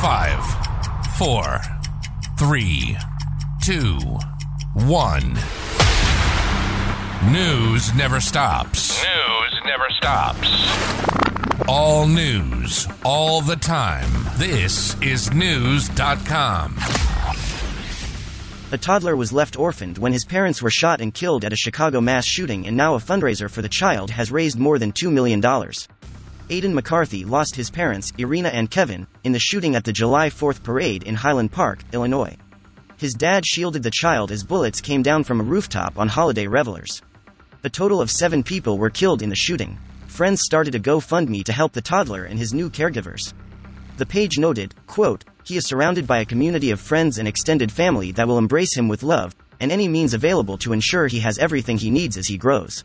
Five, four, three, two, one. News never stops. News never stops. All news, all the time. This is Knewz.com. A toddler was left orphaned when his parents were shot and killed at a Chicago mass shooting, and now a fundraiser for the child has raised more than $2 million. Aiden McCarthy lost his parents, Irina and Kevin, in the shooting at the July 4th parade in Highland Park, Illinois. His dad shielded the child as bullets came down from a rooftop on holiday revelers. A total of seven people were killed in the shooting. Friends started a GoFundMe to help the toddler and his new caregivers. The page noted, quote, he is surrounded by a community of friends and extended family that will embrace him with love, and any means available to ensure he has everything he needs as he grows.